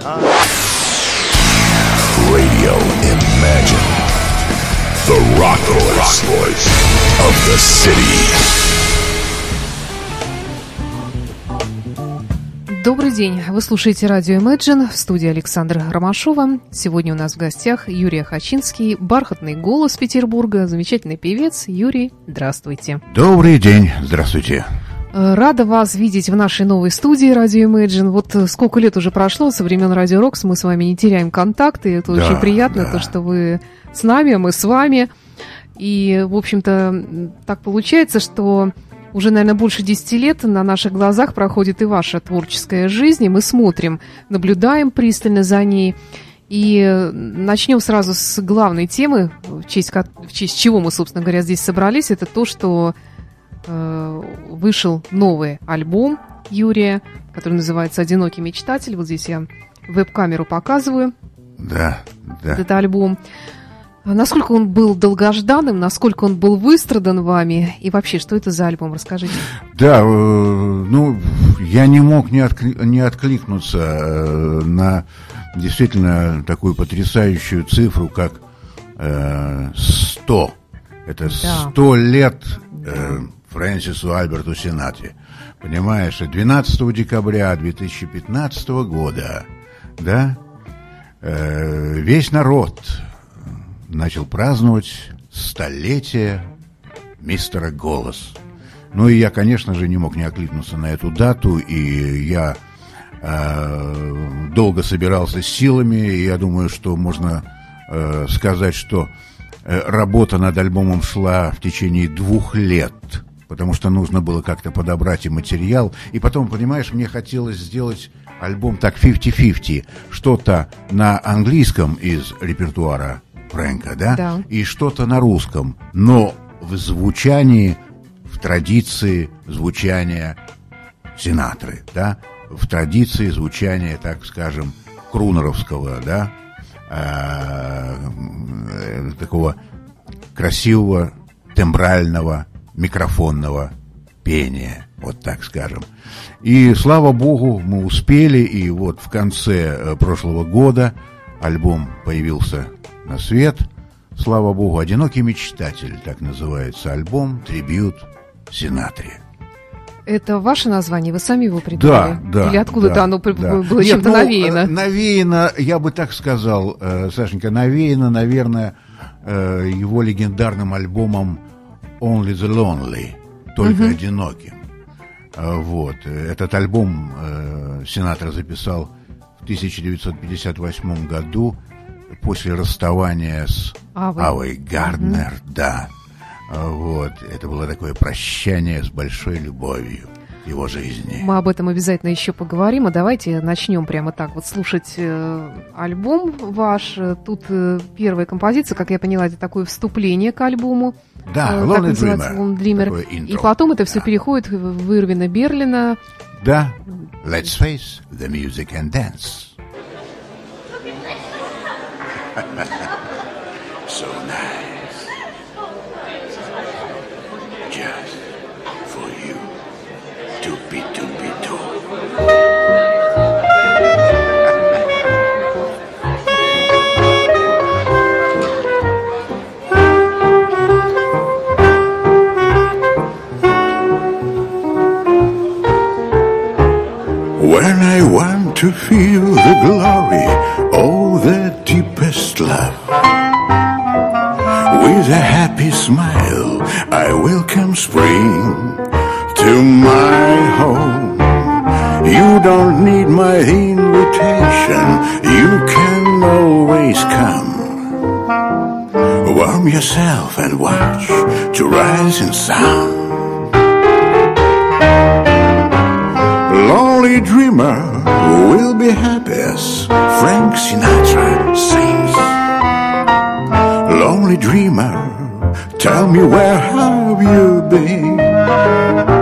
Radio Imagine. The Rock Voice, voice of the city. Добрый день. Вы слушаете радио Imagine в студии Александра Ромашова. Сегодня у нас в гостях Юрий Хачинский, бархатный голос Петербурга, замечательный певец. Юрий, здравствуйте. Добрый день. Здравствуйте. Э, Рада вас видеть в нашей новой студии радио Imagine. Вот э, сколько лет уже прошло со времен Радио Рокс, мы с вами не теряем контакты. Это Да, очень приятно, да. то, что вы с нами, мы с вами. И, в общем-то, так получается, что уже, наверное, больше 10 лет на наших глазах проходит и ваша творческая жизнь, и мы смотрим, наблюдаем пристально за ней. И начнем сразу с главной темы, в честь, в честь чего мы, собственно говоря, здесь собрались. Это то, что вышел новый альбом Юрия, который называется «Одинокий мечтатель». Вот здесь я веб-камеру показываю Да, да. этот альбом. А Насколько он был долгожданным, насколько он был выстрадан вами, и вообще, что это за альбом, расскажите. Да, э, ну, я не мог не, откли- не откликнуться э, на действительно такую потрясающую цифру, как э, 100. Это Да. 100 лет э, Фрэнсису Альберту Сенати. Понимаешь, 12 декабря 2015 года, да, э, весь народ начал праздновать столетие мистера Голос. Ну и я, конечно же, не мог не окликнуться на эту дату, и я э, долго собирался с силами, и я думаю, что можно э, сказать, что э, работа над альбомом шла в течение двух лет, потому что нужно было как-то подобрать и материал, и потом, понимаешь, мне хотелось сделать альбом так 50-50, что-то на английском из репертуара Фрэнка, да, Да. и что-то на русском, но в звучании, в традиции звучания Синатры, да, в традиции звучания, так скажем, крунеровского, да, а, э, такого красивого тембрального микрофонного пения, вот так скажем. И слава богу, мы успели, и вот в конце э, прошлого года альбом появился на свет. Слава богу, «Одинокий мечтатель», так называется альбом, трибют Синатре. Это ваше название, вы сами его придумали? Да, да. Или откуда-то да, оно да. было Нет, чем-то ну, навеяно? э, Навеяно, я бы так сказал, э, Сашенька, навеяно, наверное, его легендарным альбомом Only the Lonely, только одиноким. Э, Вот. Этот альбом э, сенатор записал в 1958 году после расставания с Авой. Авой Гарднер, да. А, Вот. Это было такое прощание с большой любовью его жизни. Мы об этом обязательно еще поговорим, а давайте начнем прямо так вот слушать э, альбом ваш. Тут э, первая композиция, как я поняла, это такое вступление к альбому. Да, Э, Lonely Dreamer. Lonely Dreamer. И потом это все Да. переходит в в Ирвина Берлина. Да. Let's face the music and dance. so nice. Doopy doopy doo. When I want to feel the glory, oh, the deepest love. With a happy smile, I welcome spring to my home. You don't need my invitation, you can always come. Warm yourself and watch to rise in sun. Lonely dreamer will be happy as Frank Sinatra sings. Lonely dreamer, tell me where have you been?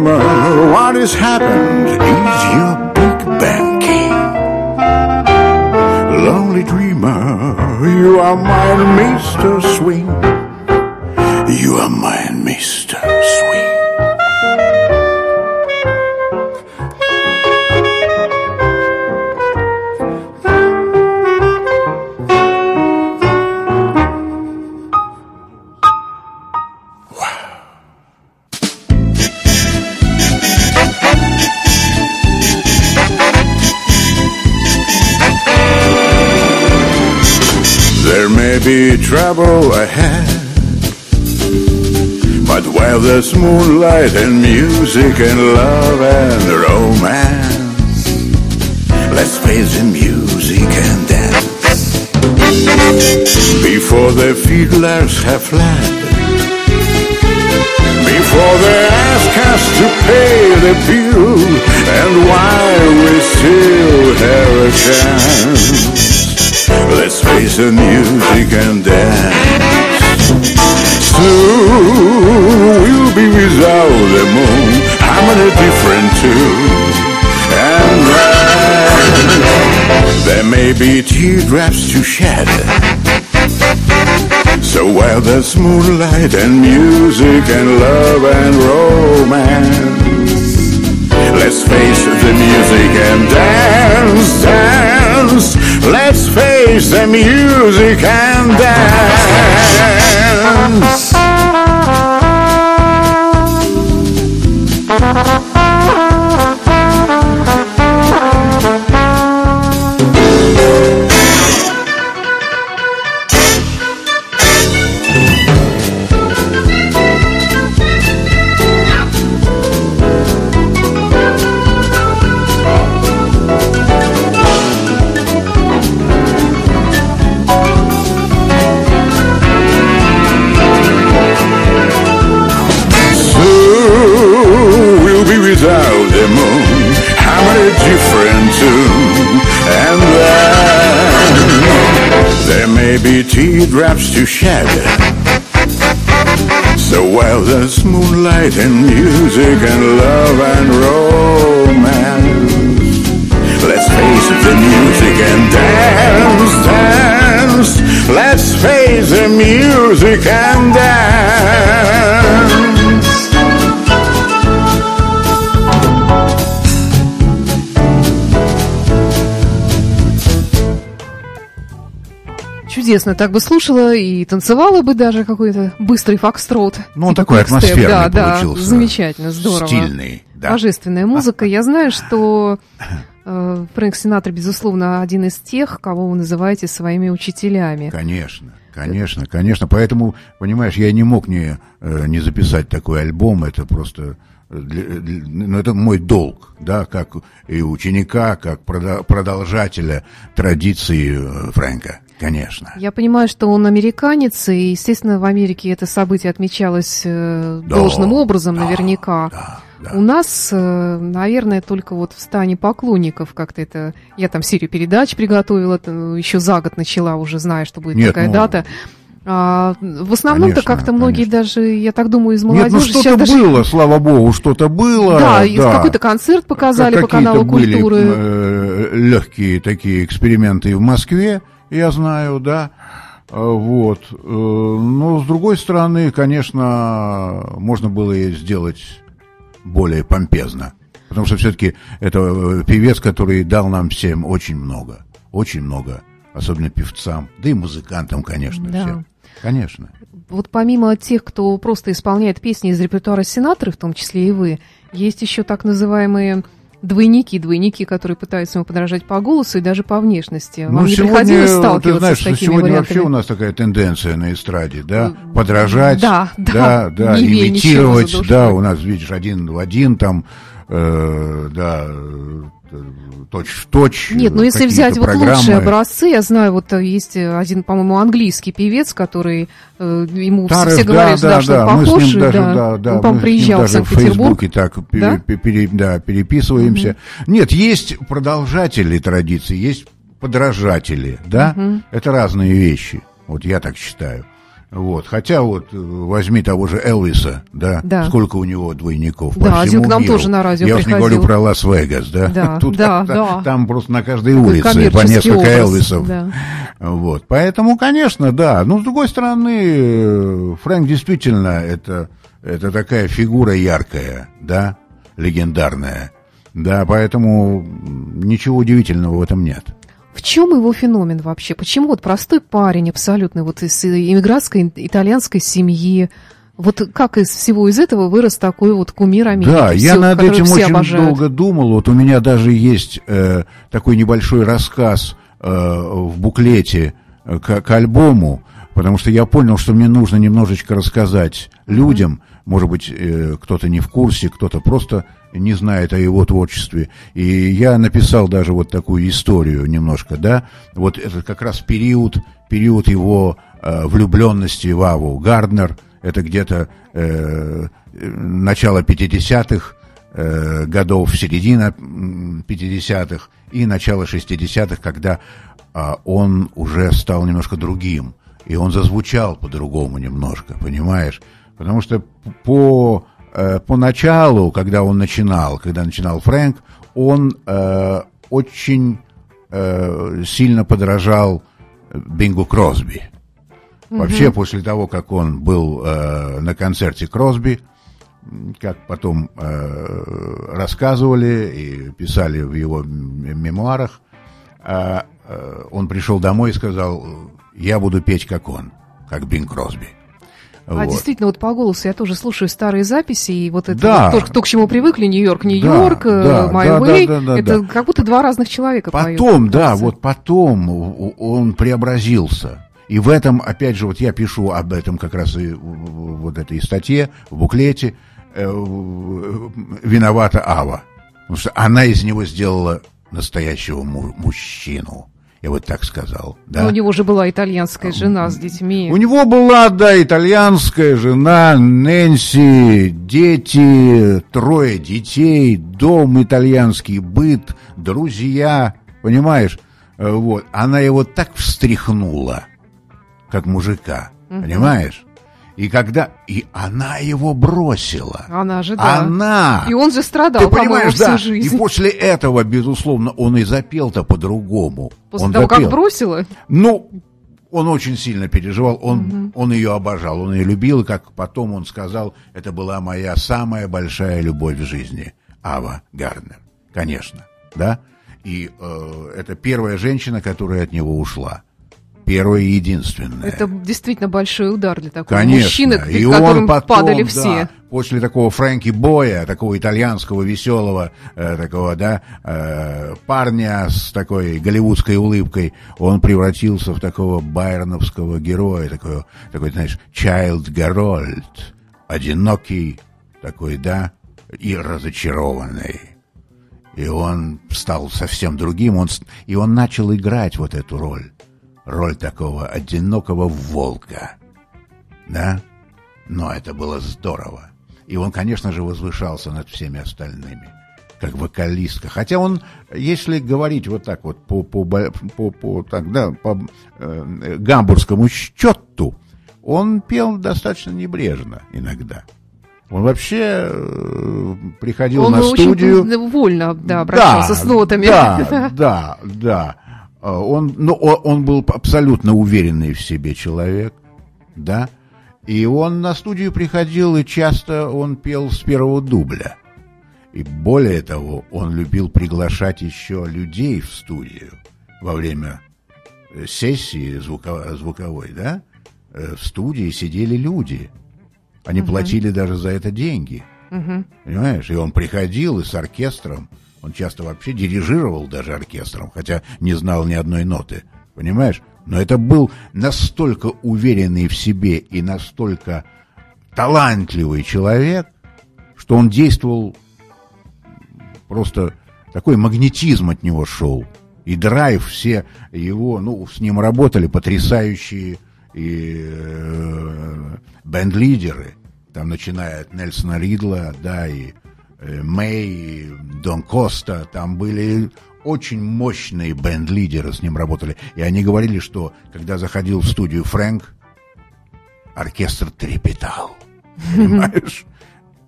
Dreamer, what has happened? Is your big bang king? Lonely dreamer, you are mine, Mr. Swing. You are mine, Mr. Swing. Be trouble ahead. But while there's moonlight and music and love and romance, let's face the music and dance. Before the fiddlers have fled, before they ask us to pay the bill, and while we still have a chance. Let's face the music and dance. Soon we'll be without the moon. I'm on a different tune. And then there may be teardrops to shed. So while there's moonlight and music and love and romance, let's face the music and dance, dance. Let's face the music and dance. There teardrops to shed. So while there's moonlight and music and love and romance, let's face the music and dance, dance. Let's face the music and dance. Чудесно, так бы слушала и танцевала бы даже какой-то быстрый фокстрот. Ну, он Типа такой атмосферный да, да, получился. замечательно, здорово. Стильный, да. Божественная музыка. Я знаю, что э, Фрэнк Синатра, безусловно, один из тех, кого вы называете своими учителями. Конечно, конечно, конечно. Поэтому, понимаешь, я не мог не, э, не записать такой альбом. Это просто... э, для- для- ну, это мой долг, да, как и ученика, как продолжателя традиции э, Фрэнка. Конечно. Я понимаю, что он американец, и, естественно, в Америке это событие отмечалось э, Да, должным образом, да, наверняка. Да, да. У нас, э, наверное, только вот в стане поклонников как-то это... Я там серию передач приготовила, ну, еще за год начала, уже зная, что будет Нет, такая ну, дата. А, в основном-то как-то многие конечно. даже, я так думаю, из Нет, молодежи ну что-то даже... было, слава богу, что-то было. Да, и какой-то концерт показали Как- по каналу были, культуры. э, легкие такие эксперименты в Москве, я знаю, да. А, Вот. Э, Но, с другой стороны, конечно, можно было и сделать более помпезно. Потому что все-таки это э, певец, который дал нам всем очень много. Очень много. Особенно певцам. Да и музыкантам, конечно, Да. всем. Конечно. Вот помимо тех, кто просто исполняет песни из репертуара Синатры, в том числе и вы, есть еще так называемые двойники, двойники, которые пытаются ему подражать по голосу и даже по внешности. Вам Ну, не сегодня, приходилось ты сталкиваться знаешь, с что такими сегодня вариантами? вообще у нас такая тенденция на эстраде, да, подражать, Да, да, да, ничего имитировать, да, у нас, видишь, один в один там, э, да, э, точь в. Нет, ну если взять вот программы. лучшие образцы, я знаю, вот э, есть э, один, по-моему, английский певец, который э, ему все- Тарас, все говорят, что, да, что он мы с похож, ним даже, да. да, да, он, ним приезжал в даже в Санкт-Петербург. Фейсбуке так Да? пе- пере- да, переписываемся. Нет, есть продолжатели традиции, есть подражатели, да, это разные вещи, вот я так считаю. Вот. Хотя вот э, возьми того же Элвиса, да, Да. сколько у него двойников по Да, один всему к нам миру. тоже на радио Я уж не приходил. говорю про Лас-Вегас, да. Да, Тут, да, та- да. Там просто на каждой Такой улице по несколько образ, Элвисов. да. Вот. Поэтому, конечно, да. Но с другой стороны, э, Фрэнк действительно это, это такая фигура яркая, да, легендарная. Да, поэтому ничего удивительного в этом нет. В чем его феномен вообще? Почему вот простой парень абсолютно вот из иммигрантской итальянской семьи, вот как из всего из этого вырос такой вот кумир Америки, Да, я всё- над этим все очень обожают? долго думал. Вот у меня даже есть э, такой небольшой рассказ э, в буклете э, к, к альбому. потому что я понял, что мне нужно немножечко рассказать людям, может быть, э, кто-то не в курсе, кто-то просто не знает о его творчестве. И я написал даже вот такую историю немножко, да, вот это как раз период, период его э, влюбленности в Аву Гарднер, это где-то э, начало 50-х, э, годов, середина 50-х и начало 60-х, когда э, он уже стал немножко другим. И он зазвучал по-другому немножко, понимаешь? Потому что по, э, по началу, когда он начинал, когда начинал Фрэнк, он э, очень э, сильно подражал Бингу Кросби. Вообще, после того, как он был э, на концерте Кросби, как потом э, рассказывали и писали в его мемуарах, э, э, он пришел домой и сказал, я буду петь как он, как Бинг Кросби. А вот. действительно, вот по голосу я тоже слушаю старые записи, и вот это да. вот то, то, к чему привыкли, Нью-Йорк, Нью-Йорк, да, My да, Way, да, да, да, это да. как будто два разных человека Потом, поют, да, вот потом он преобразился. И в этом, опять же, вот я пишу об этом как раз и вот этой статье, в буклете, э, виновата Ава. Потому что она из него сделала настоящего му- мужчину. Я вот так сказал. Да? Но у него же была итальянская жена с детьми. У него была, да, итальянская жена, Нэнси, дети, трое детей, дом итальянский, быт, друзья, понимаешь? Э, вот. Она его так встряхнула как мужика, угу. понимаешь? И когда... И она его бросила. Она же, да. Она! И он же страдал, Ты понимаешь, всю да. жизнь. И после этого, безусловно, он и запел-то по-другому. После он того, запел. как бросила? Ну, он очень сильно переживал, он, угу. он ее обожал, он ее любил, и как потом он сказал, это была моя самая большая любовь в жизни. Ава Гарнер, конечно, да? И э, это первая женщина, которая от него ушла первое и единственное. Это действительно большой удар для такого Конечно. мужчины, и которым он потом, падали да, все. После такого Фрэнки Боя, такого итальянского веселого, э, такого, да, э, парня с такой голливудской улыбкой, он превратился в такого байроновского героя, такой, такой знаешь, Child Garold, одинокий такой, да, и разочарованный. И он стал совсем другим, он, и он начал играть вот эту роль роль такого одинокого волка. Да? Но это было здорово. И он, конечно же, возвышался над всеми остальными, как вокалистка. Хотя он, если говорить вот так вот по, по, по, по, так, да, по э, гамбургскому счету, он пел достаточно небрежно иногда. Он вообще э, приходил он на студию. Он вольно, да, обращался да, с нотами. Да, да, да. А, он, ну, он был абсолютно уверенный в себе человек, да, и он на студию приходил, и часто он пел с первого дубля. И более того, он любил приглашать еще людей в студию во время э, сессии звуковой, звуковой да? Э, в студии сидели люди. Они uh-huh. платили даже за это деньги. Uh-huh. Понимаешь? И он приходил и с оркестром он часто вообще дирижировал даже оркестром, хотя не знал ни одной ноты. Понимаешь? Но это был настолько уверенный в себе и настолько талантливый человек, что он действовал просто такой магнетизм от него шел. И драйв все его, ну, с ним работали потрясающие и э, бенд-лидеры. Там начиная от Нельсона Ридла, да, и Мэй, Дон Коста, там были очень мощные бенд-лидеры с ним работали. И они говорили, что когда заходил в студию Фрэнк, оркестр трепетал. Понимаешь?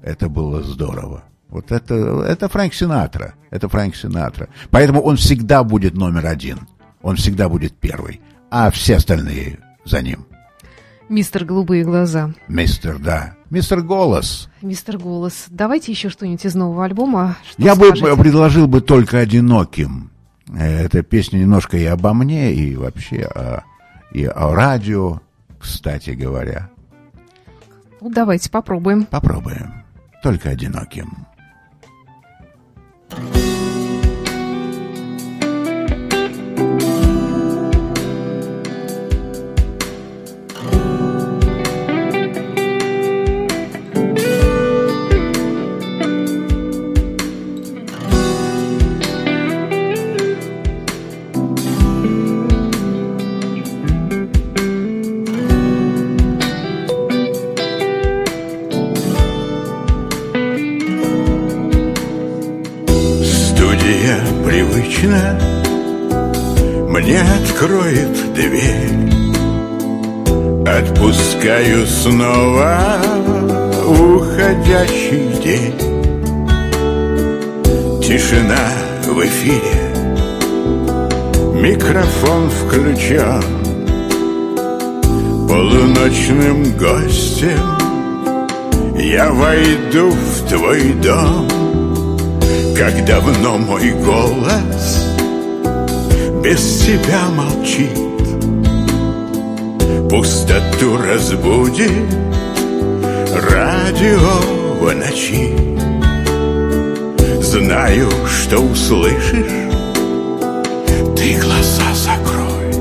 Это было здорово. Вот это, это Фрэнк Синатра. Это Фрэнк Синатра. Поэтому он всегда будет номер один. Он всегда будет первый. А все остальные за ним. Мистер Голубые глаза. Мистер, да. Мистер Голос. Мистер Голос. Давайте еще что-нибудь из нового альбома. Что Я скажете? бы предложил бы только одиноким. Э, эта песня немножко и обо мне, и вообще о, и о радио, кстати говоря. Ну, давайте попробуем. Попробуем. Только одиноким. сегодня Мне откроет дверь. Отпускаю снова уходящий день. Тишина в эфире. Микрофон включен. Полуночным гостем Я войду в твой дом. Как давно мой голос Без тебя молчит. Пустоту разбудит Радио в ночи. Знаю, что услышишь Ты глаза закрой.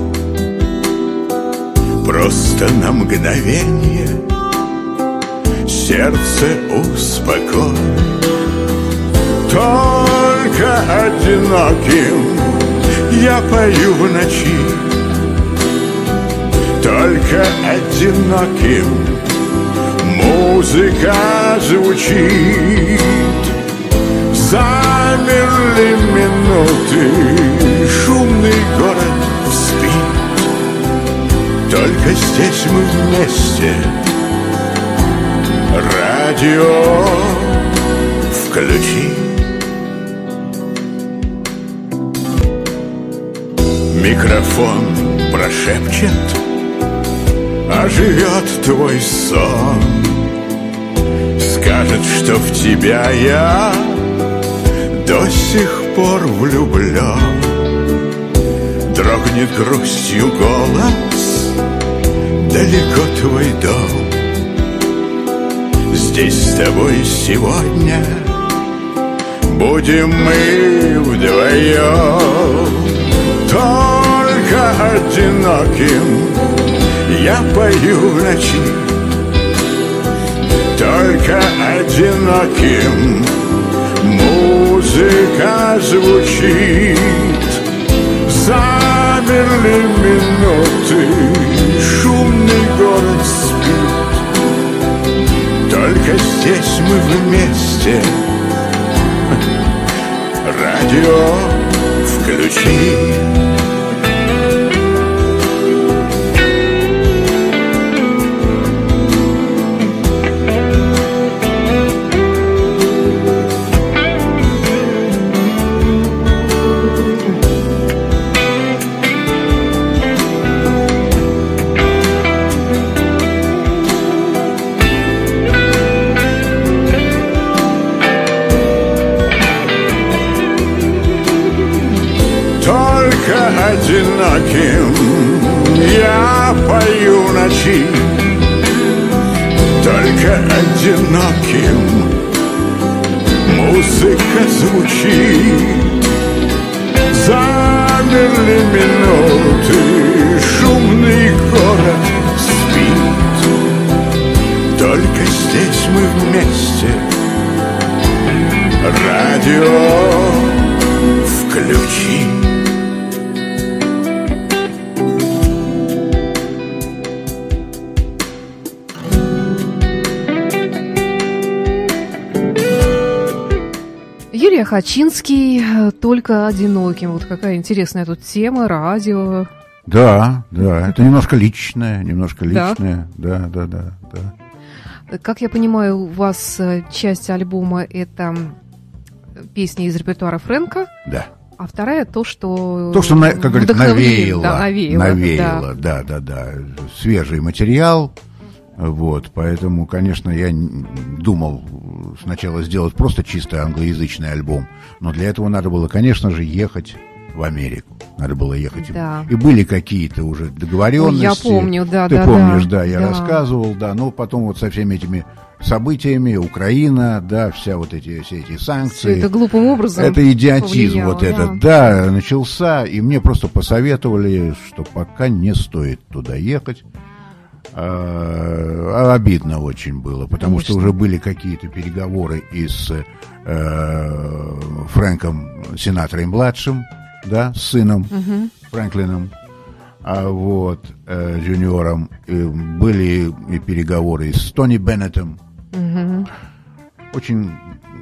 Просто на мгновение Сердце успокой. Только одиноким Я пою в ночи. Только одиноким Музыка звучит. Замерли минуты Шумный город спит. Только здесь мы вместе. Радио включи Микрофон прошепчет оживет твой сон. Скажет, что в тебя я до сих пор влюблен Дрогнет грустью голос, далеко твой дом. Здесь с тобой сегодня будем мы вдвоем Только одиноким я пою в ночи. Только одиноким Музыка звучит. Замерли минуты Шумный город спит. Только здесь мы вместе. Радио включи одиноким Радио включи Юрий Хачинский только одиноким. Вот какая интересная тут тема, радио. Да, да, это немножко личное, немножко личное. Да, да, да, да. Как я понимаю, у вас э, часть альбома это песни из репертуара Фрэнка. Да. А вторая то, что... То, что, как говорится, навеяло. Да, навеяло, навеяло да. да, да, да. Свежий материал, вот, поэтому, конечно, я думал сначала сделать просто чисто англоязычный альбом, но для этого надо было, конечно же, ехать в Америку. Надо было ехать. Да. И были какие-то уже договоренности. я помню, да, Ты да. помнишь, да, да, я да. рассказывал, да. Но потом вот со всеми этими событиями, Украина, да, вся вот эти, все эти санкции. Все это глупым образом Это идиотизм повлияло, вот этот, да, начался, и мне просто посоветовали, что пока не стоит туда ехать. А, обидно очень было, потому Конечно. что уже были какие-то переговоры и с э, Фрэнком Синатрой младшим, да, с сыном Фрэнклином, а вот э, джуниором И были и переговоры и с Тони Беннетом. Очень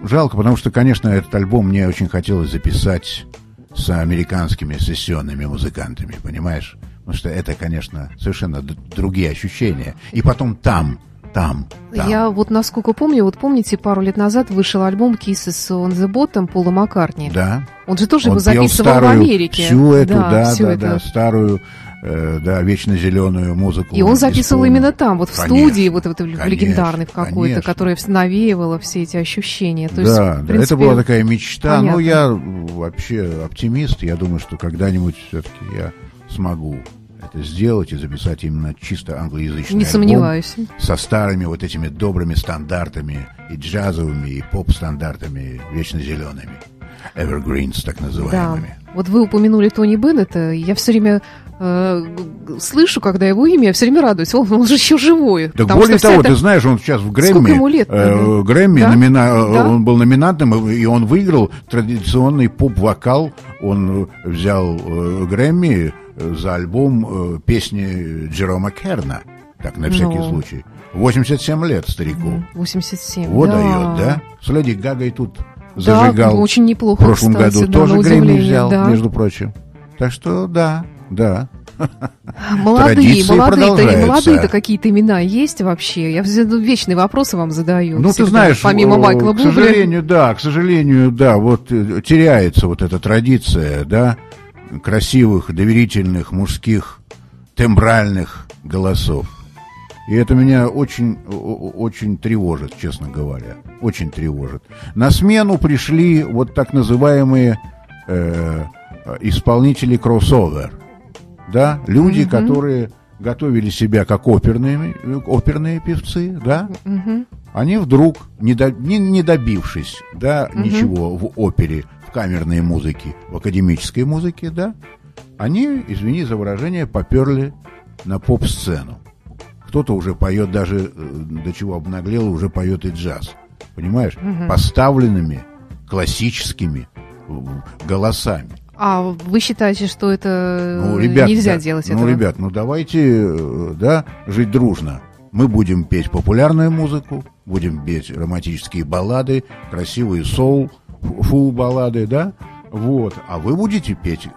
жалко, потому что, конечно, этот альбом мне очень хотелось записать с американскими сессионными музыкантами, понимаешь? Потому что это, конечно, совершенно другие ощущения. И потом там, там, там. Я вот насколько помню, вот помните, пару лет назад вышел альбом Kisses on the Bottom Пола Маккартни. Да. Он же тоже Он его записывал старую, в Америке. Всю эту, да, да, всю да, эту. да, старую, э, да, вечно зеленую музыку. И он записывал именно там, вот в Конечно, студии, вот, вот в конечно, легендарной в какой-то, которая навеивала все эти ощущения. То да, есть, да, принципе, это была такая мечта. Ну, понятно. я вообще оптимист. Я думаю, что когда-нибудь все-таки я смогу это сделать и записать именно чисто англоязычный Не сомневаюсь. со старыми вот этими добрыми стандартами и джазовыми, и поп-стандартами вечно зелеными. Evergreens, так Да. называемыми. Вот вы упомянули Тони Беннета. Я все время э, слышу, когда его имя, я все время радуюсь. Он, он же еще живой. Так более того, эта- ты знаешь, он сейчас в Грэмми, Сколько ему лет? э. Грэмми Да? номина- Да. он был номинантом, и он выиграл традиционный поп-вокал. Он э, взял э, Грэмми э, за альбом э, песни Джерома Керна, так, на всякий Ну. случай. 87 лет старику. 87. Вот да. дает, да? С Леди Гагой тут Да, зажигал. очень в неплохо, прошлом кстати, году да, тоже Грэмми взял, да. между прочим. Так что да, да. Молодые, молодые-то, какие-то имена есть вообще? Я ну, вечные вопросы вам задаю. Ну, всегда, ты знаешь, помимо э, Майкла к Бубля. сожалению, да, к сожалению, да, вот э, теряется вот эта традиция, да, красивых, доверительных, мужских, тембральных голосов. И это меня очень, очень тревожит, честно говоря. Очень тревожит. На смену пришли вот так называемые э, исполнители кроссовер. Да, люди, которые готовили себя как оперные, оперные певцы, да, Мгм. они вдруг, не, до- не, не добившись да, ничего в опере, в камерной музыке, в академической музыке, да, они, извини за выражение, поперли на поп-сцену. Кто-то уже поет даже, э, до чего обнаглел, уже поет и джаз. Понимаешь? Поставленными классическими э, голосами. А вы считаете, что это Ну, ребят, нельзя да, делать ну, этого? ребят, ну давайте, э, да, жить дружно. Мы будем петь популярную музыку, будем петь романтические баллады, красивые соул, фу баллады, да, вот. А вы будете петь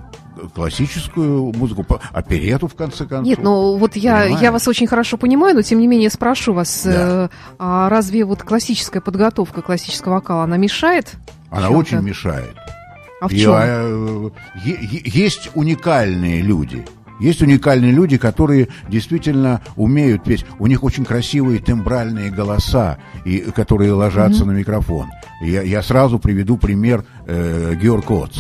классическую музыку, оперету в конце концов. Нет, ну вот я, я вас очень хорошо понимаю, но тем не менее спрошу вас, Да. э, а разве вот классическая подготовка классического вокала, она мешает? Она очень мешает. А в И, чем? э, е- е- есть уникальные люди. Есть уникальные люди, которые действительно умеют петь. У них очень красивые тембральные голоса, и, которые ложатся на микрофон. Я, я сразу приведу пример э, Георг Оц,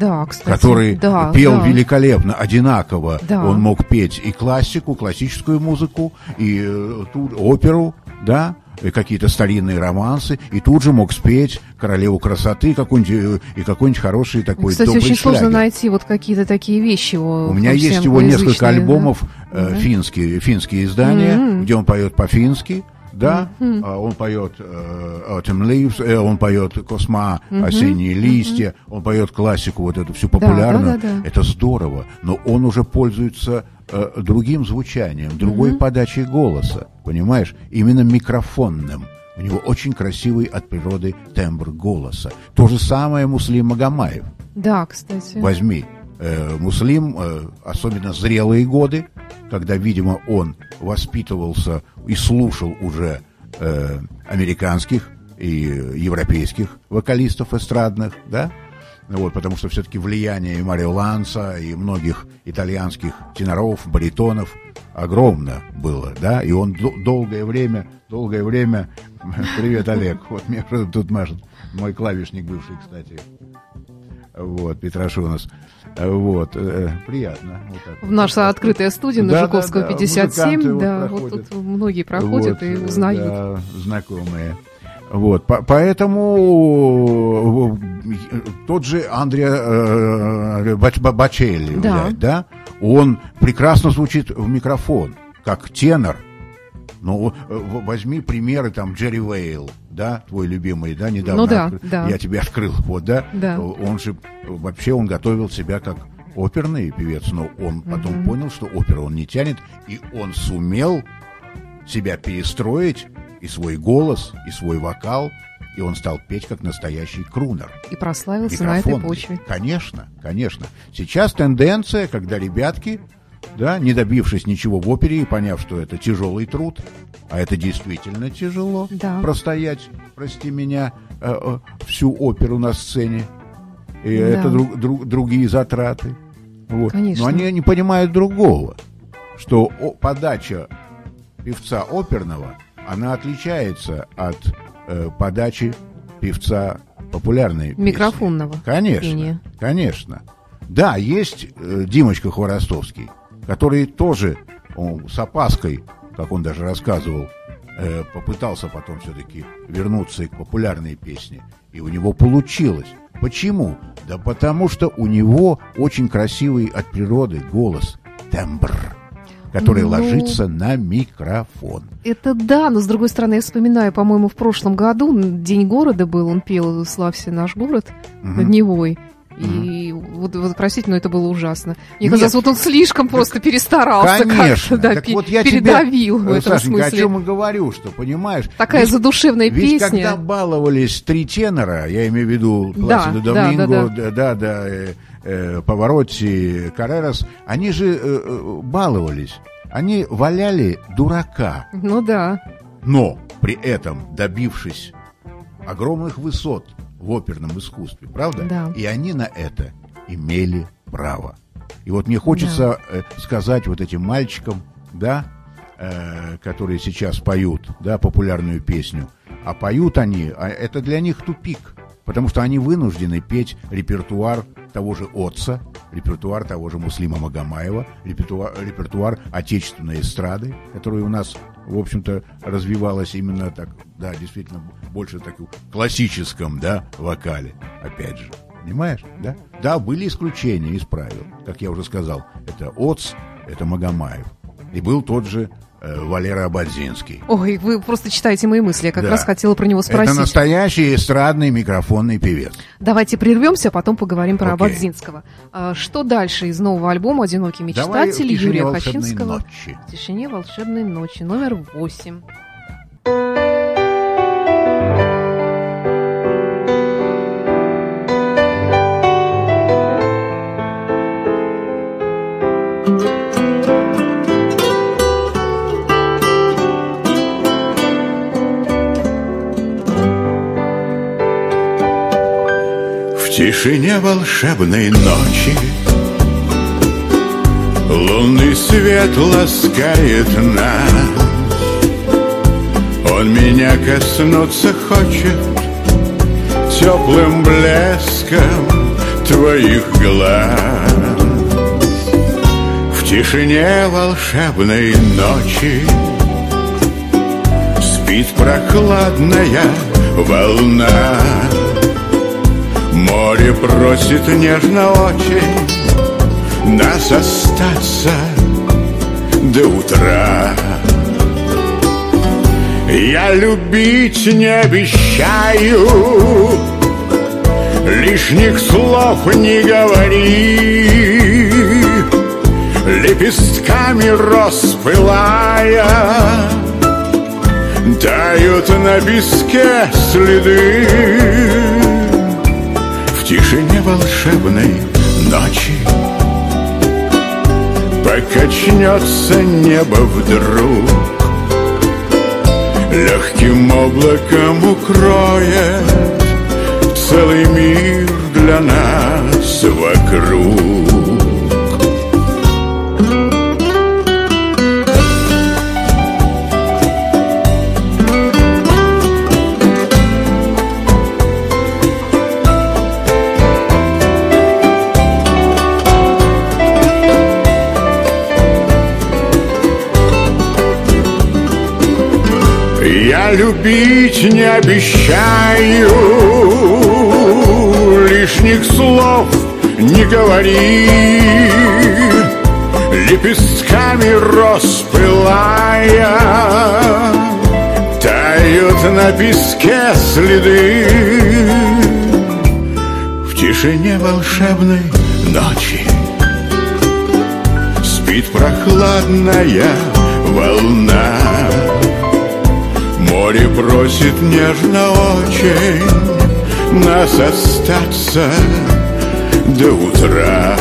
Да, кстати. который да, пел да. великолепно, одинаково. Да. Он мог петь и классику, классическую музыку, и э, тут оперу, да, и какие-то старинные романсы, и тут же мог спеть «Королеву красоты» какой-нибудь, э, и какой-нибудь хороший такой Кстати, очень сложно шлягер. найти вот какие-то такие вещи. его, У меня есть его несколько англоязычные, да. альбомов э, финские, финские издания, Мгм. где он поет по-фински, да, А он поет э, Autumn Leaves, э, он поет Косма, осенние листья, он поет классику вот эту всю популярную. да, да, да. Это здорово, но он уже пользуется э, другим звучанием, другой подачей голоса, понимаешь? Именно микрофонным. У него очень красивый от природы тембр голоса. То же самое Муслим Магомаев. Да, кстати. Возьми, э, Муслим, э, особенно зрелые годы, когда, видимо, он воспитывался и слушал уже э, американских и европейских вокалистов эстрадных, да, вот, потому что все-таки влияние и Марио Ланса, и многих итальянских теноров, баритонов огромно было, да, и он дол- долгое время, долгое время, привет, Олег, вот мне тут машет мой клавишник бывший, кстати, вот, Петрашу у нас. Вот, э, приятно. Вот так В вот. наша открытая студия на Да, Жуковского да, да, 57, музыканты вот да, вот проходят. тут многие проходят Вот, и э, узнают. да, знакомые. Вот, по- поэтому э, тот же Андреа э, Бач- Ба- Бачелли, Да. взять, да, он прекрасно звучит в микрофон, как тенор. Ну, э, возьми примеры, там, Джерри Вейл, да, твой любимый, да, недавно Ну да, откры- да. я тебе открыл, вот, да, Да. он же, вообще он готовил себя как оперный певец, но он потом Мгм. понял, что опера он не тянет, и он сумел себя перестроить и свой голос, и свой вокал, и он стал петь как настоящий крунер. И прославился на этой почве. Конечно, конечно. Сейчас тенденция, когда ребятки, да, не добившись ничего в опере и поняв, что это тяжелый труд, а это действительно тяжело, Да. простоять, прости меня, э, э, всю оперу на сцене, и Да. это друг- друг- другие затраты. Вот. Конечно. Но они не понимают другого, что подача певца оперного, она отличается от э, подачи певца популярной песни. Микрофонного Конечно, пения. конечно. Да, есть э, Димочка Хворостовский, который тоже он, с опаской, как он даже рассказывал, э, попытался потом все-таки вернуться и к популярной песне. И у него получилось. Почему? Да потому что у него очень красивый от природы голос, тембр, который Ну, ложится на микрофон. Это да, но с другой стороны, я вспоминаю, по-моему, в прошлом году День города был, он пел «Славься наш город» Мгм. дневой. И вот, вот, простите, но это было ужасно. Мне Нет. казалось, вот он слишком просто перестарался Конечно. да, так пе- вот я передавил тебе, в этом Сашенька, о смысле. чем и говорю, что, понимаешь, Такая ведь- задушевная Ведь песня. когда баловались три тенора, я имею в виду Пласидо да, Доминго, да, да, да, да, э, э, Паваротти, Каррерас, они же э, э, баловались. Они валяли дурака, Ну да. но при этом добившись огромных высот в оперном искусстве, правда? Да. И они на это имели право. И вот мне хочется э, сказать вот этим мальчикам, да, э, которые сейчас поют, да, популярную песню, а поют они, а это для них тупик, потому что они вынуждены петь репертуар того же Отца, репертуар того же Муслима Магомаева, репертуар, репертуар отечественной эстрады, которая у нас, в общем-то, развивалась именно так, да, действительно, больше так в классическом, да, вокале, опять же. Понимаешь, да? Да, были исключения из правил, как я уже сказал. Это Оц, это Магомаев. И был тот же Валера Абадзинский. Ой, вы просто читаете мои мысли. Я как Да. раз хотела про него спросить. Это настоящий эстрадный микрофонный певец. Давайте прервемся, а потом поговорим про Окей. Абадзинского. А, Что дальше из нового альбома «Одинокий Давай мечтатель» тишине Юрия Хачинского? ночи. В тишине волшебной ночи, номер восемь. Тишине волшебной ночи. Лунный свет ласкает нас. Он меня коснуться хочет Теплым блеском твоих глаз. В тишине волшебной ночи Спит прохладная волна Море просит нежно очень Нас остаться до утра. Я любить не обещаю Лишних слов не говори. Лепестками роз пылая Тают на песке следы тишине волшебной ночи. Покачнется небо вдруг Легким облаком укроет Целый мир для нас вокруг любить не обещаю. Лишних слов не говори. Лепестками роз пылая Тают на песке следы. В тишине волшебной ночи Спит прохладная волна Море просит нежно очень Нас остаться до утра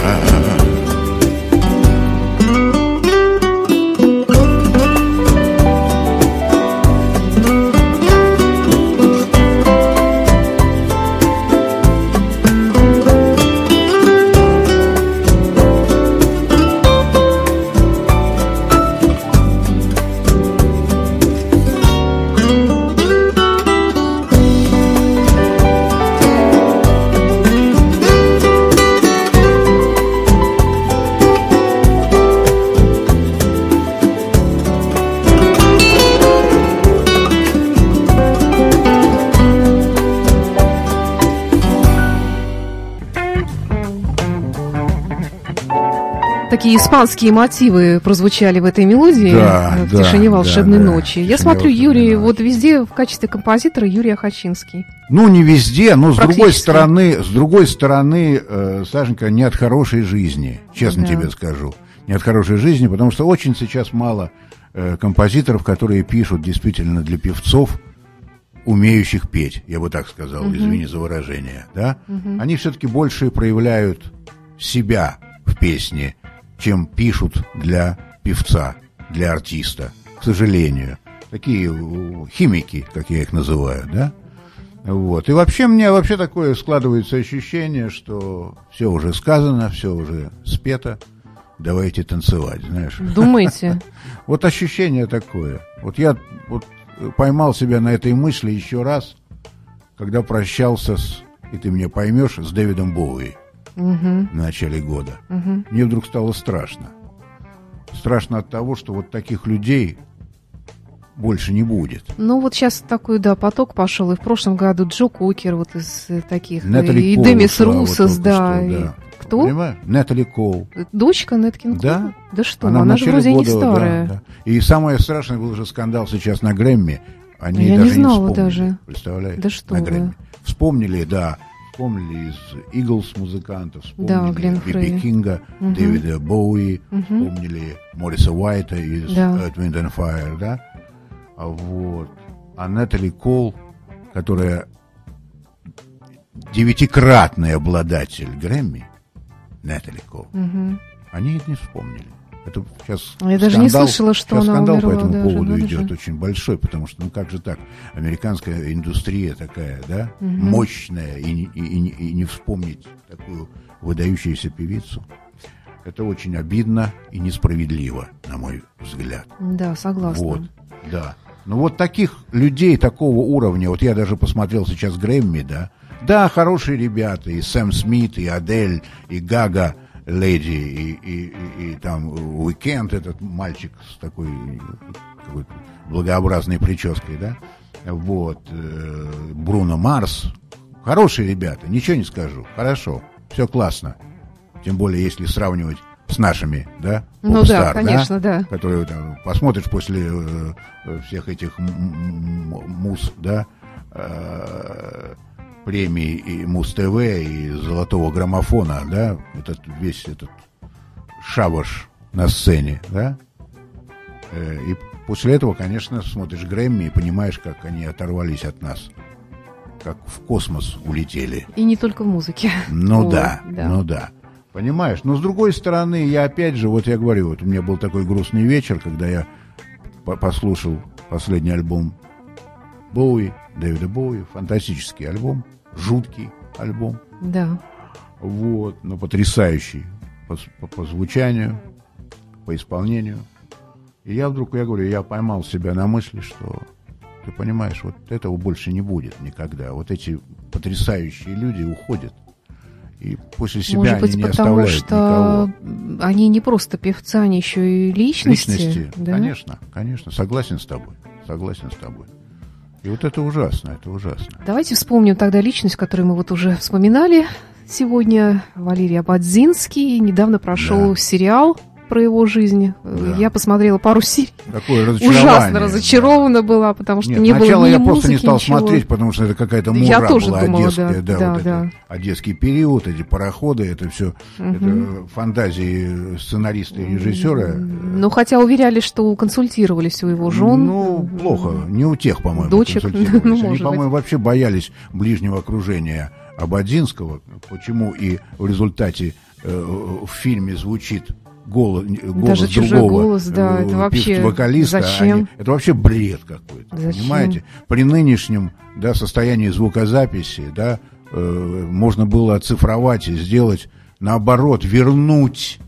такие испанские мотивы прозвучали в этой мелодии да, в да, тишине волшебной да, да. ночи. Я смотрю, Юрий, волшебной вот везде в качестве композитора Юрий Ахачинский. Ну, не везде, но с другой стороны, с другой стороны, э, Сашенька, не от хорошей жизни, честно Да. тебе скажу. Не от хорошей жизни, потому что очень сейчас мало э, композиторов, которые пишут действительно для певцов, умеющих петь, я бы так сказал, извини за выражение, да? Они все-таки больше проявляют себя в песне, чем пишут для певца, для артиста, к сожалению. Такие химики, как я их называю, да? Вот. И вообще мне вообще такое складывается ощущение, что все уже сказано, все уже спето. Давайте танцевать, знаешь. Думаете? Вот ощущение такое. Вот я вот поймал себя на этой мысли еще раз, когда прощался с, и ты меня поймешь, с Дэвидом Боуи Мгм, в начале года. мгм. Мне вдруг стало страшно. Страшно от того, что вот таких людей больше не будет. Ну вот сейчас такой, да, поток пошел. И в прошлом году Джо Кокер вот из э, таких. Натали и Кол Демис вот Русос, да. что, и- да. Кто? Понимаешь? Натали Коул. Дочка Неткин? Да. Да что, Она она, же вроде не года, да, старая. да. И самое страшное был же скандал сейчас на Грэмми. Они Я не даже знала вспомнили, даже. Представляете? Да что на вы. Грэмми. Вспомнили, да. Вспомнили из Иглс музыкантов, Да, вспомнили Биби Фрей. Кинга, Мгм. Дэвида Боуи, Мгм. вспомнили Мориса Уайта из Да. Wind and Fire, да? А вот. А Натали Кол, которая девятикратный обладатель Грэмми, Натали Кол, Мгм. они это не вспомнили. Это сейчас Я даже не скандал- слышала, что сейчас она скандал умерла по этому даже, поводу надо идет очень большой, потому что, ну как же так, американская индустрия такая, да, Мгм. мощная, и, и- и и не вспомнить такую выдающуюся певицу, это очень обидно и несправедливо, на мой взгляд. Да, согласна. Вот, да. Ну вот таких людей такого уровня, вот я даже посмотрел сейчас Грэмми, да, да, хорошие ребята, и Сэм Смит, и Адель, и Гага Леди, и, и, и- и там Уикенд, этот мальчик с такой какой-то благообразной прической, да, вот, э, Бруно Марс, хорошие ребята, ничего не скажу, хорошо, все классно, тем более если сравнивать с нашими, да, Ну да, конечно, да. которые там, посмотришь после э, всех этих мус, да, э, премий и Муз ТВ и Золотого граммофона, да, этот весь этот шабаш на сцене, да, Э, и после этого, конечно, смотришь Грэмми и понимаешь, как они оторвались от нас, как в космос улетели. И не только в музыке. Ну Вот, да, да. ну да. Понимаешь? Но с другой стороны, я опять же, вот я говорю, вот у меня был такой грустный вечер, когда я по- послушал последний альбом Боуи, Дэвида Боуи, фантастический альбом, жуткий альбом, Да. вот, но потрясающий по, по- по звучанию, по исполнению. И я вдруг, я говорю, я поймал себя на мысли, что ты понимаешь, вот этого больше не будет никогда. Вот эти потрясающие люди уходят. И после себя Может они быть, не потому оставляют что никого. они не просто певцы, они еще и личности. Личности, да? конечно, конечно, согласен с тобой, согласен с тобой. И вот это ужасно, это ужасно. Давайте вспомним тогда личность, которую мы вот уже вспоминали сегодня. Валерий Абадзинский. Недавно прошел Да. сериал про его жизнь. Да. Я посмотрела пару серий. Такое разочарование. Ужасно разочарована была, потому что Нет, не было сначала ни я музыки, просто не стал ничего. смотреть, потому что это какая-то Да мура я тоже была думала, одесская, да, да, да, вот да. это одесский период, эти пароходы, это все это фантазии сценариста и режиссера. Ну, хотя уверяли, что консультировались у его жен. Ну, плохо. Не у тех, по-моему, Дочек, консультировались. ну, Они, может по-моему, вообще боялись ближнего окружения Абадзинского. Почему и в результате э, в фильме звучит голос, голос Даже другого голос, да, э, это вообще вокалиста. зачем? Они- это вообще бред какой-то. Зачем? Понимаете? При нынешнем да, состоянии звукозаписи, да, э, можно было оцифровать и сделать наоборот, вернуть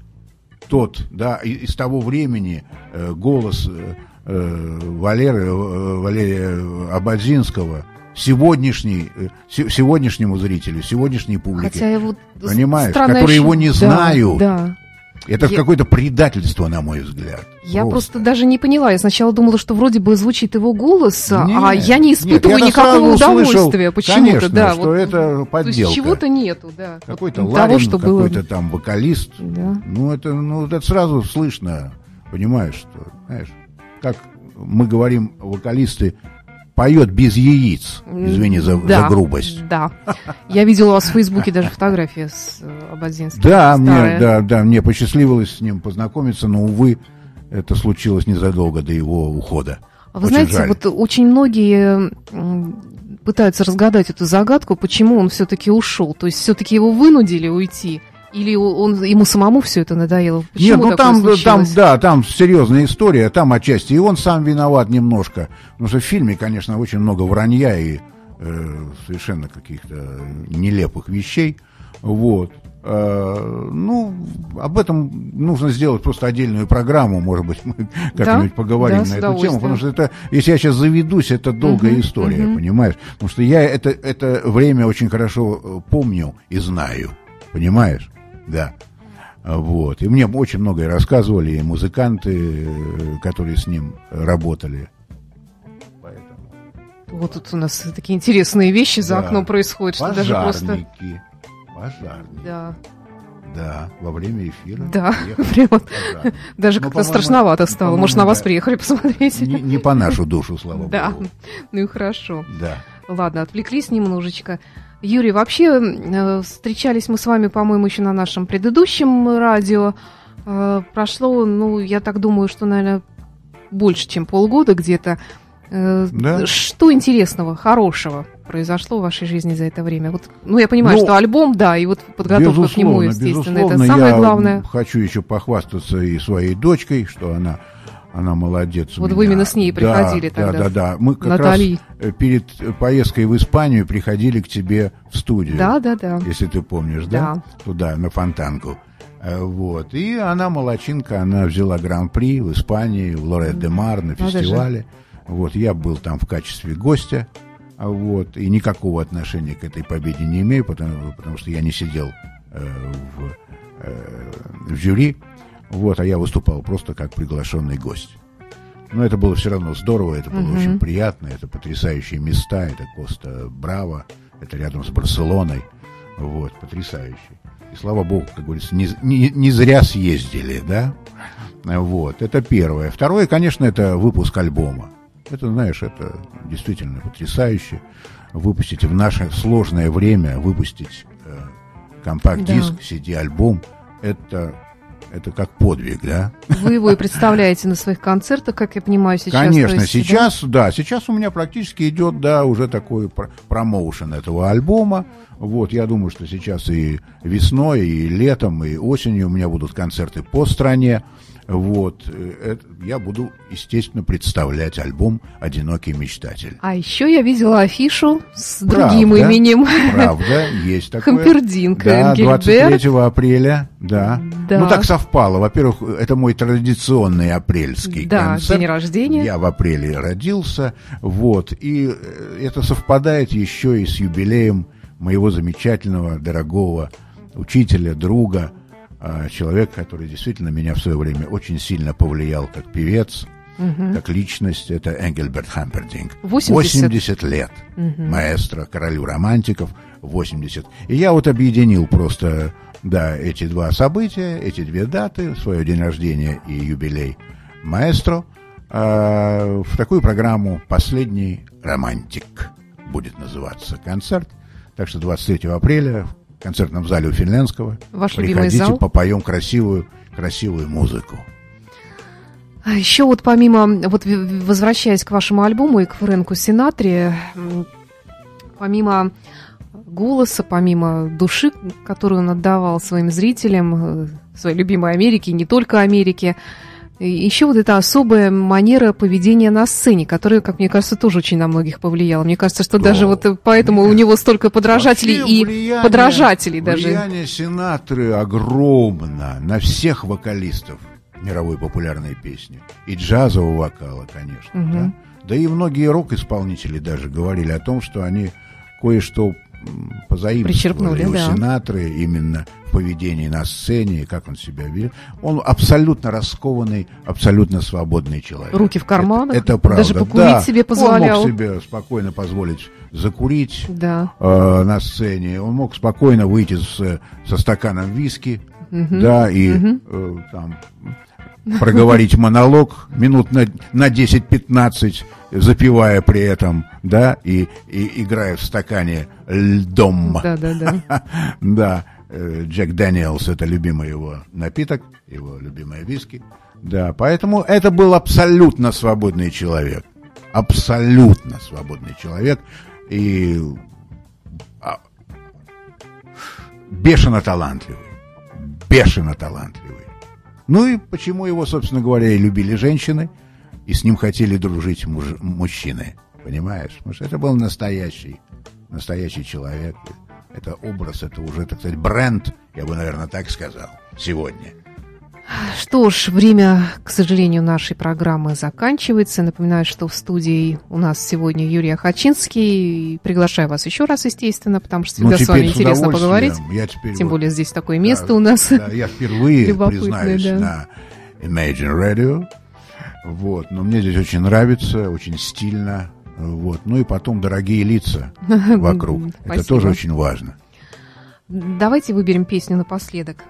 тот, да, из того времени э, голос э, э, Валеры, э, Валерия Абадзинского сегодняшний, э, се- сегодняшнему зрителю, сегодняшней публике. Хотя его Понимаешь, странное которые его ощущ- не Да, знают. Да. Это я- какое-то предательство, на мой взгляд. Я просто даже не поняла. Я сначала думала, что вроде бы звучит его голос, а- Нет, а я не нет, испытываю я-то никакого удовольствия почему-то. да, что вот, это То есть подделка. чего-то нету, да. Вот Какой-то того, Ларин, было. какой-то там вокалист. Да. Ну, это, ну, это сразу слышно, понимаешь, что, знаешь, как мы говорим, вокалисты поет без яиц, извини за, Да, за грубость. Да. Я видела у вас в Фейсбуке даже фотография с э, Ободзинским. Да, мне, да, да, мне посчастливилось с ним познакомиться, но, увы, это случилось незадолго до его ухода. А Вы Очень знаете, жаль. вот очень многие пытаются разгадать эту загадку, почему он все-таки ушел. То есть все-таки его вынудили уйти, или он ему самому все это надоело? Почему Нет, ну там, там, да, там серьезная история, там отчасти и он сам виноват немножко, потому что в фильме, конечно, очень много вранья и э, совершенно каких-то нелепых вещей, вот. Э, ну, об этом нужно сделать просто отдельную программу, может быть, мы как-нибудь поговорим да, на эту тему, потому что это, если я сейчас заведусь, это долгая Мгм, история, мгм. понимаешь? Потому что я это, это время очень хорошо э, помню и знаю, понимаешь? Да. Вот. И мне очень многое рассказывали, и музыканты, э, которые с ним работали. Поэтому. Вот тут у нас такие интересные вещи за Да. окном происходят, что даже просто... Пожарники. Да, Да, во время эфира. да, прям даже Ну, как-то страшновато стало. по-моему, Может, на вас да. приехали посмотреть? Не, не по нашу душу, слава Да, богу. ну и хорошо. Да. Ладно, отвлеклись немножечко. Юрий, вообще э, встречались мы с вами, по-моему, еще на нашем предыдущем радио. Э, прошло, ну, я так думаю, что, наверное, больше, чем полгода где-то. Э, Да. Что интересного, хорошего произошло в вашей жизни за это время? Вот, ну, я понимаю, Ну, что альбом, да, и вот подготовка к нему, естественно, это самое я главное. хочу еще похвастаться и своей дочкой, что она, она молодец. Вот вы меня. именно с ней Да, приходили да, тогда. Да, да, Мы как Натали. раз э, перед поездкой в Испанию приходили к тебе в студию. Да, да, да. Если ты помнишь, да? Да. Туда, на Фонтанку. Э, Вот. И она молочинка, она взяла гран-при в Испании, в Лорет де Мар, на фестивале. Вот. Я был там в качестве гостя. А Вот. И никакого отношения к этой победе не имею, потому, потому что я не сидел э, в, э, в жюри. Вот, а я выступал просто как приглашенный гость. Но это было все равно здорово, это было Мгм. очень приятно, это потрясающие места, это Коста Браво, это рядом с Барселоной, вот, потрясающе. И слава богу, как говорится, не, не, не зря съездили, да? Вот, это первое. Второе, конечно, это выпуск альбома. Это, знаешь, это действительно потрясающе. Выпустить в наше сложное время, выпустить э, компакт-диск, Да. CD-альбом, это, это как подвиг, да? Вы его и представляете на своих концертах, как я понимаю, сейчас. Конечно, есть, да? сейчас, да? сейчас у меня практически идет, да, уже такой пр- промоушен этого альбома. Вот, я думаю, что сейчас и весной, и летом, и осенью у меня будут концерты по стране. Вот, э, это- я буду, естественно, представлять альбом «Одинокий мечтатель». А еще я видела афишу с Правда? другим именем. Правда, есть такое. Хампердинка, Да, Энгельберт. 23 апреля, да. Да. Ну, так совпало. Во-первых, это мой традиционный апрельский Да, концерт. день рождения. Я в апреле родился, вот. И э, это совпадает еще и с юбилеем моего замечательного, дорогого учителя, друга, а, человека, который действительно меня в свое время очень сильно повлиял как певец. как личность, это Энгельберт Хампердинг. 80. 80 лет. Маэстро, королю романтиков, 80. И я вот объединил просто, да, эти два события, эти две даты, свое день рождения и юбилей маэстро, э, в такую программу «Последний романтик» будет называться концерт. Так что 23 апреля концертном зале у Финляндского. Ваш Приходите, зал? попоем красивую, красивую музыку. А еще вот помимо, вот возвращаясь к вашему альбому и к Фрэнку Синатре, помимо голоса, помимо души, которую он отдавал своим зрителям, э, своей любимой Америке, не только Америке, еще вот эта особая манера поведения на сцене, которая, как мне кажется, тоже очень на многих повлияла. Мне кажется, что Да. даже вот э, поэтому у него столько подражателей Вообще и влияние- подражателей даже. Влияние Синатры огромно на всех вокалистов мировой популярной песни. И джазового вокала, конечно. Мгм. Да? да и многие рок-исполнители даже говорили о том, что они кое-что позаимствовали у да. Синатры именно в поведении на сцене, как он себя ведет. Он абсолютно раскованный, абсолютно свободный человек. Руки в карманах, Это, это правда. даже покурить да. себе позволял. Он мог себе спокойно позволить закурить, Да. э, на сцене. Он мог спокойно выйти с, со стаканом виски, да, и э, там проговорить монолог минут на, на 10-15, запивая при этом, да, и, и играя в стакане льдом. Да, да, да. Да, Джек Дэниелс это любимый его напиток, его любимая виски. Да, поэтому это был абсолютно свободный человек. Абсолютно свободный человек. И а, бешено талантливый. Бешено талантливый. Ну и почему его, собственно говоря, и любили женщины, и с ним хотели дружить муж- мужчины. Понимаешь? Потому что это был настоящий, настоящий человек. Это образ, это уже, так сказать, бренд, я бы, наверное, так сказал, сегодня. Что ж, время, к сожалению, нашей программы заканчивается. Напоминаю, что в студии у нас сегодня Юрий Ахачинский. Приглашаю вас еще раз, естественно, потому что всегда с вами теперь интересно поговорить. Я теперь Тем вот- более здесь такое место Да, у нас. да, я впервые, признаюсь, да. на Imagine Radio. Вот, но мне здесь очень нравится, очень стильно. Вот. Ну и потом дорогие лица вокруг. Это тоже очень важно. Давайте выберем песню напоследок.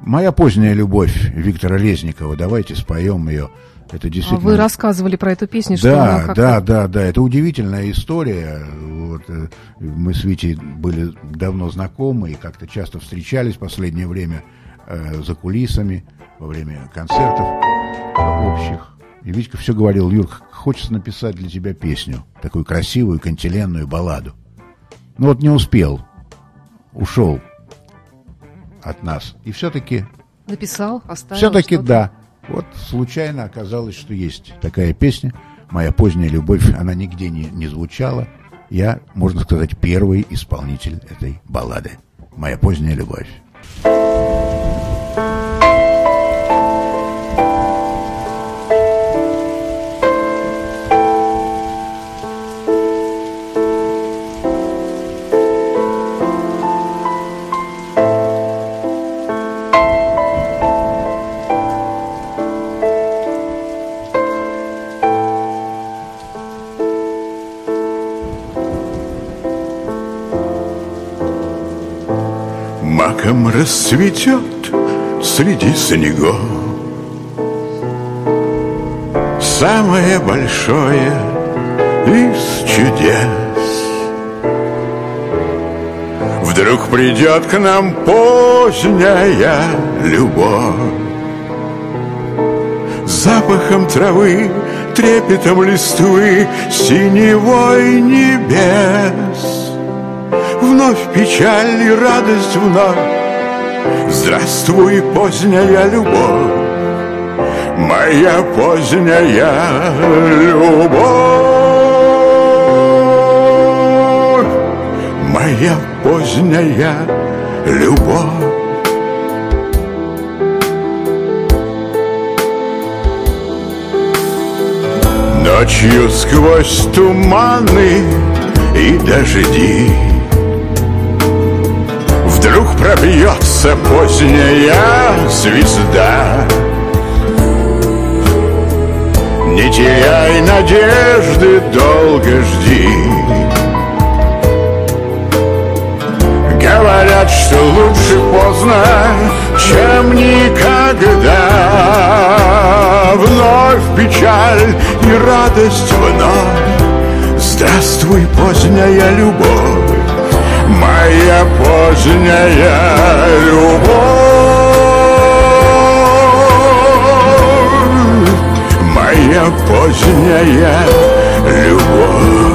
Моя поздняя любовь Виктора Резникова. Давайте споем ее. Это А действительно... Вы рассказывали про эту песню, что она Да, как да, да, да. Это удивительная история. Вот, э, мы с Витей были давно знакомы и как-то часто встречались в последнее время э, за кулисами, во время концертов общих. И Витька все говорил, Юр, хочется написать для тебя песню, такую красивую, кантиленную балладу. Но вот не успел, ушел от нас. И все-таки написал, оставил. все-таки да. Вот случайно оказалось, что есть такая песня. Моя поздняя любовь, она нигде не, не звучала. Я, можно сказать, первый исполнитель этой баллады. Моя поздняя любовь. Расцветет среди снегов. Самое большое из чудес. Вдруг придет к нам поздняя любовь. Запахом травы, трепетом листвы, синевой небес. Вновь печаль и радость вновь Здравствуй, поздняя любовь Моя поздняя любовь. Моя поздняя любовь. Ночью сквозь туманы и дожди Вдруг пробьется поздняя звезда. Не теряй надежды, долго жди. Говорят, что лучше поздно, чем никогда. Вновь печаль и радость вновь. Здравствуй, поздняя любовь Моя поздняя любовь. Моя поздняя любовь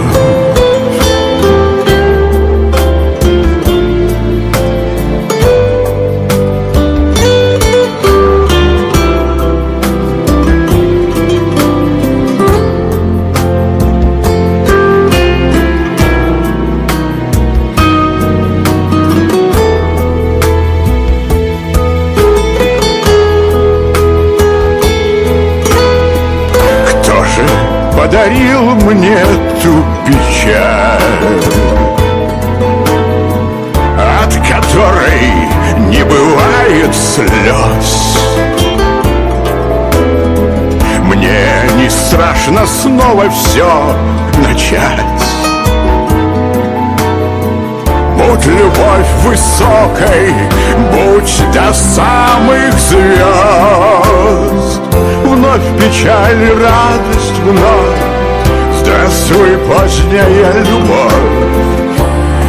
поздняя любовь.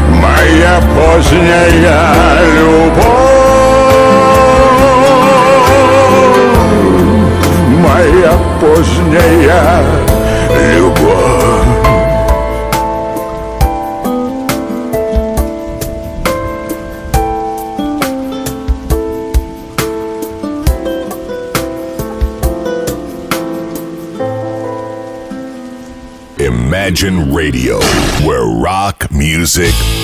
Моя поздняя любовь. Моя поздняя любовь Imagine Radio, where rock music.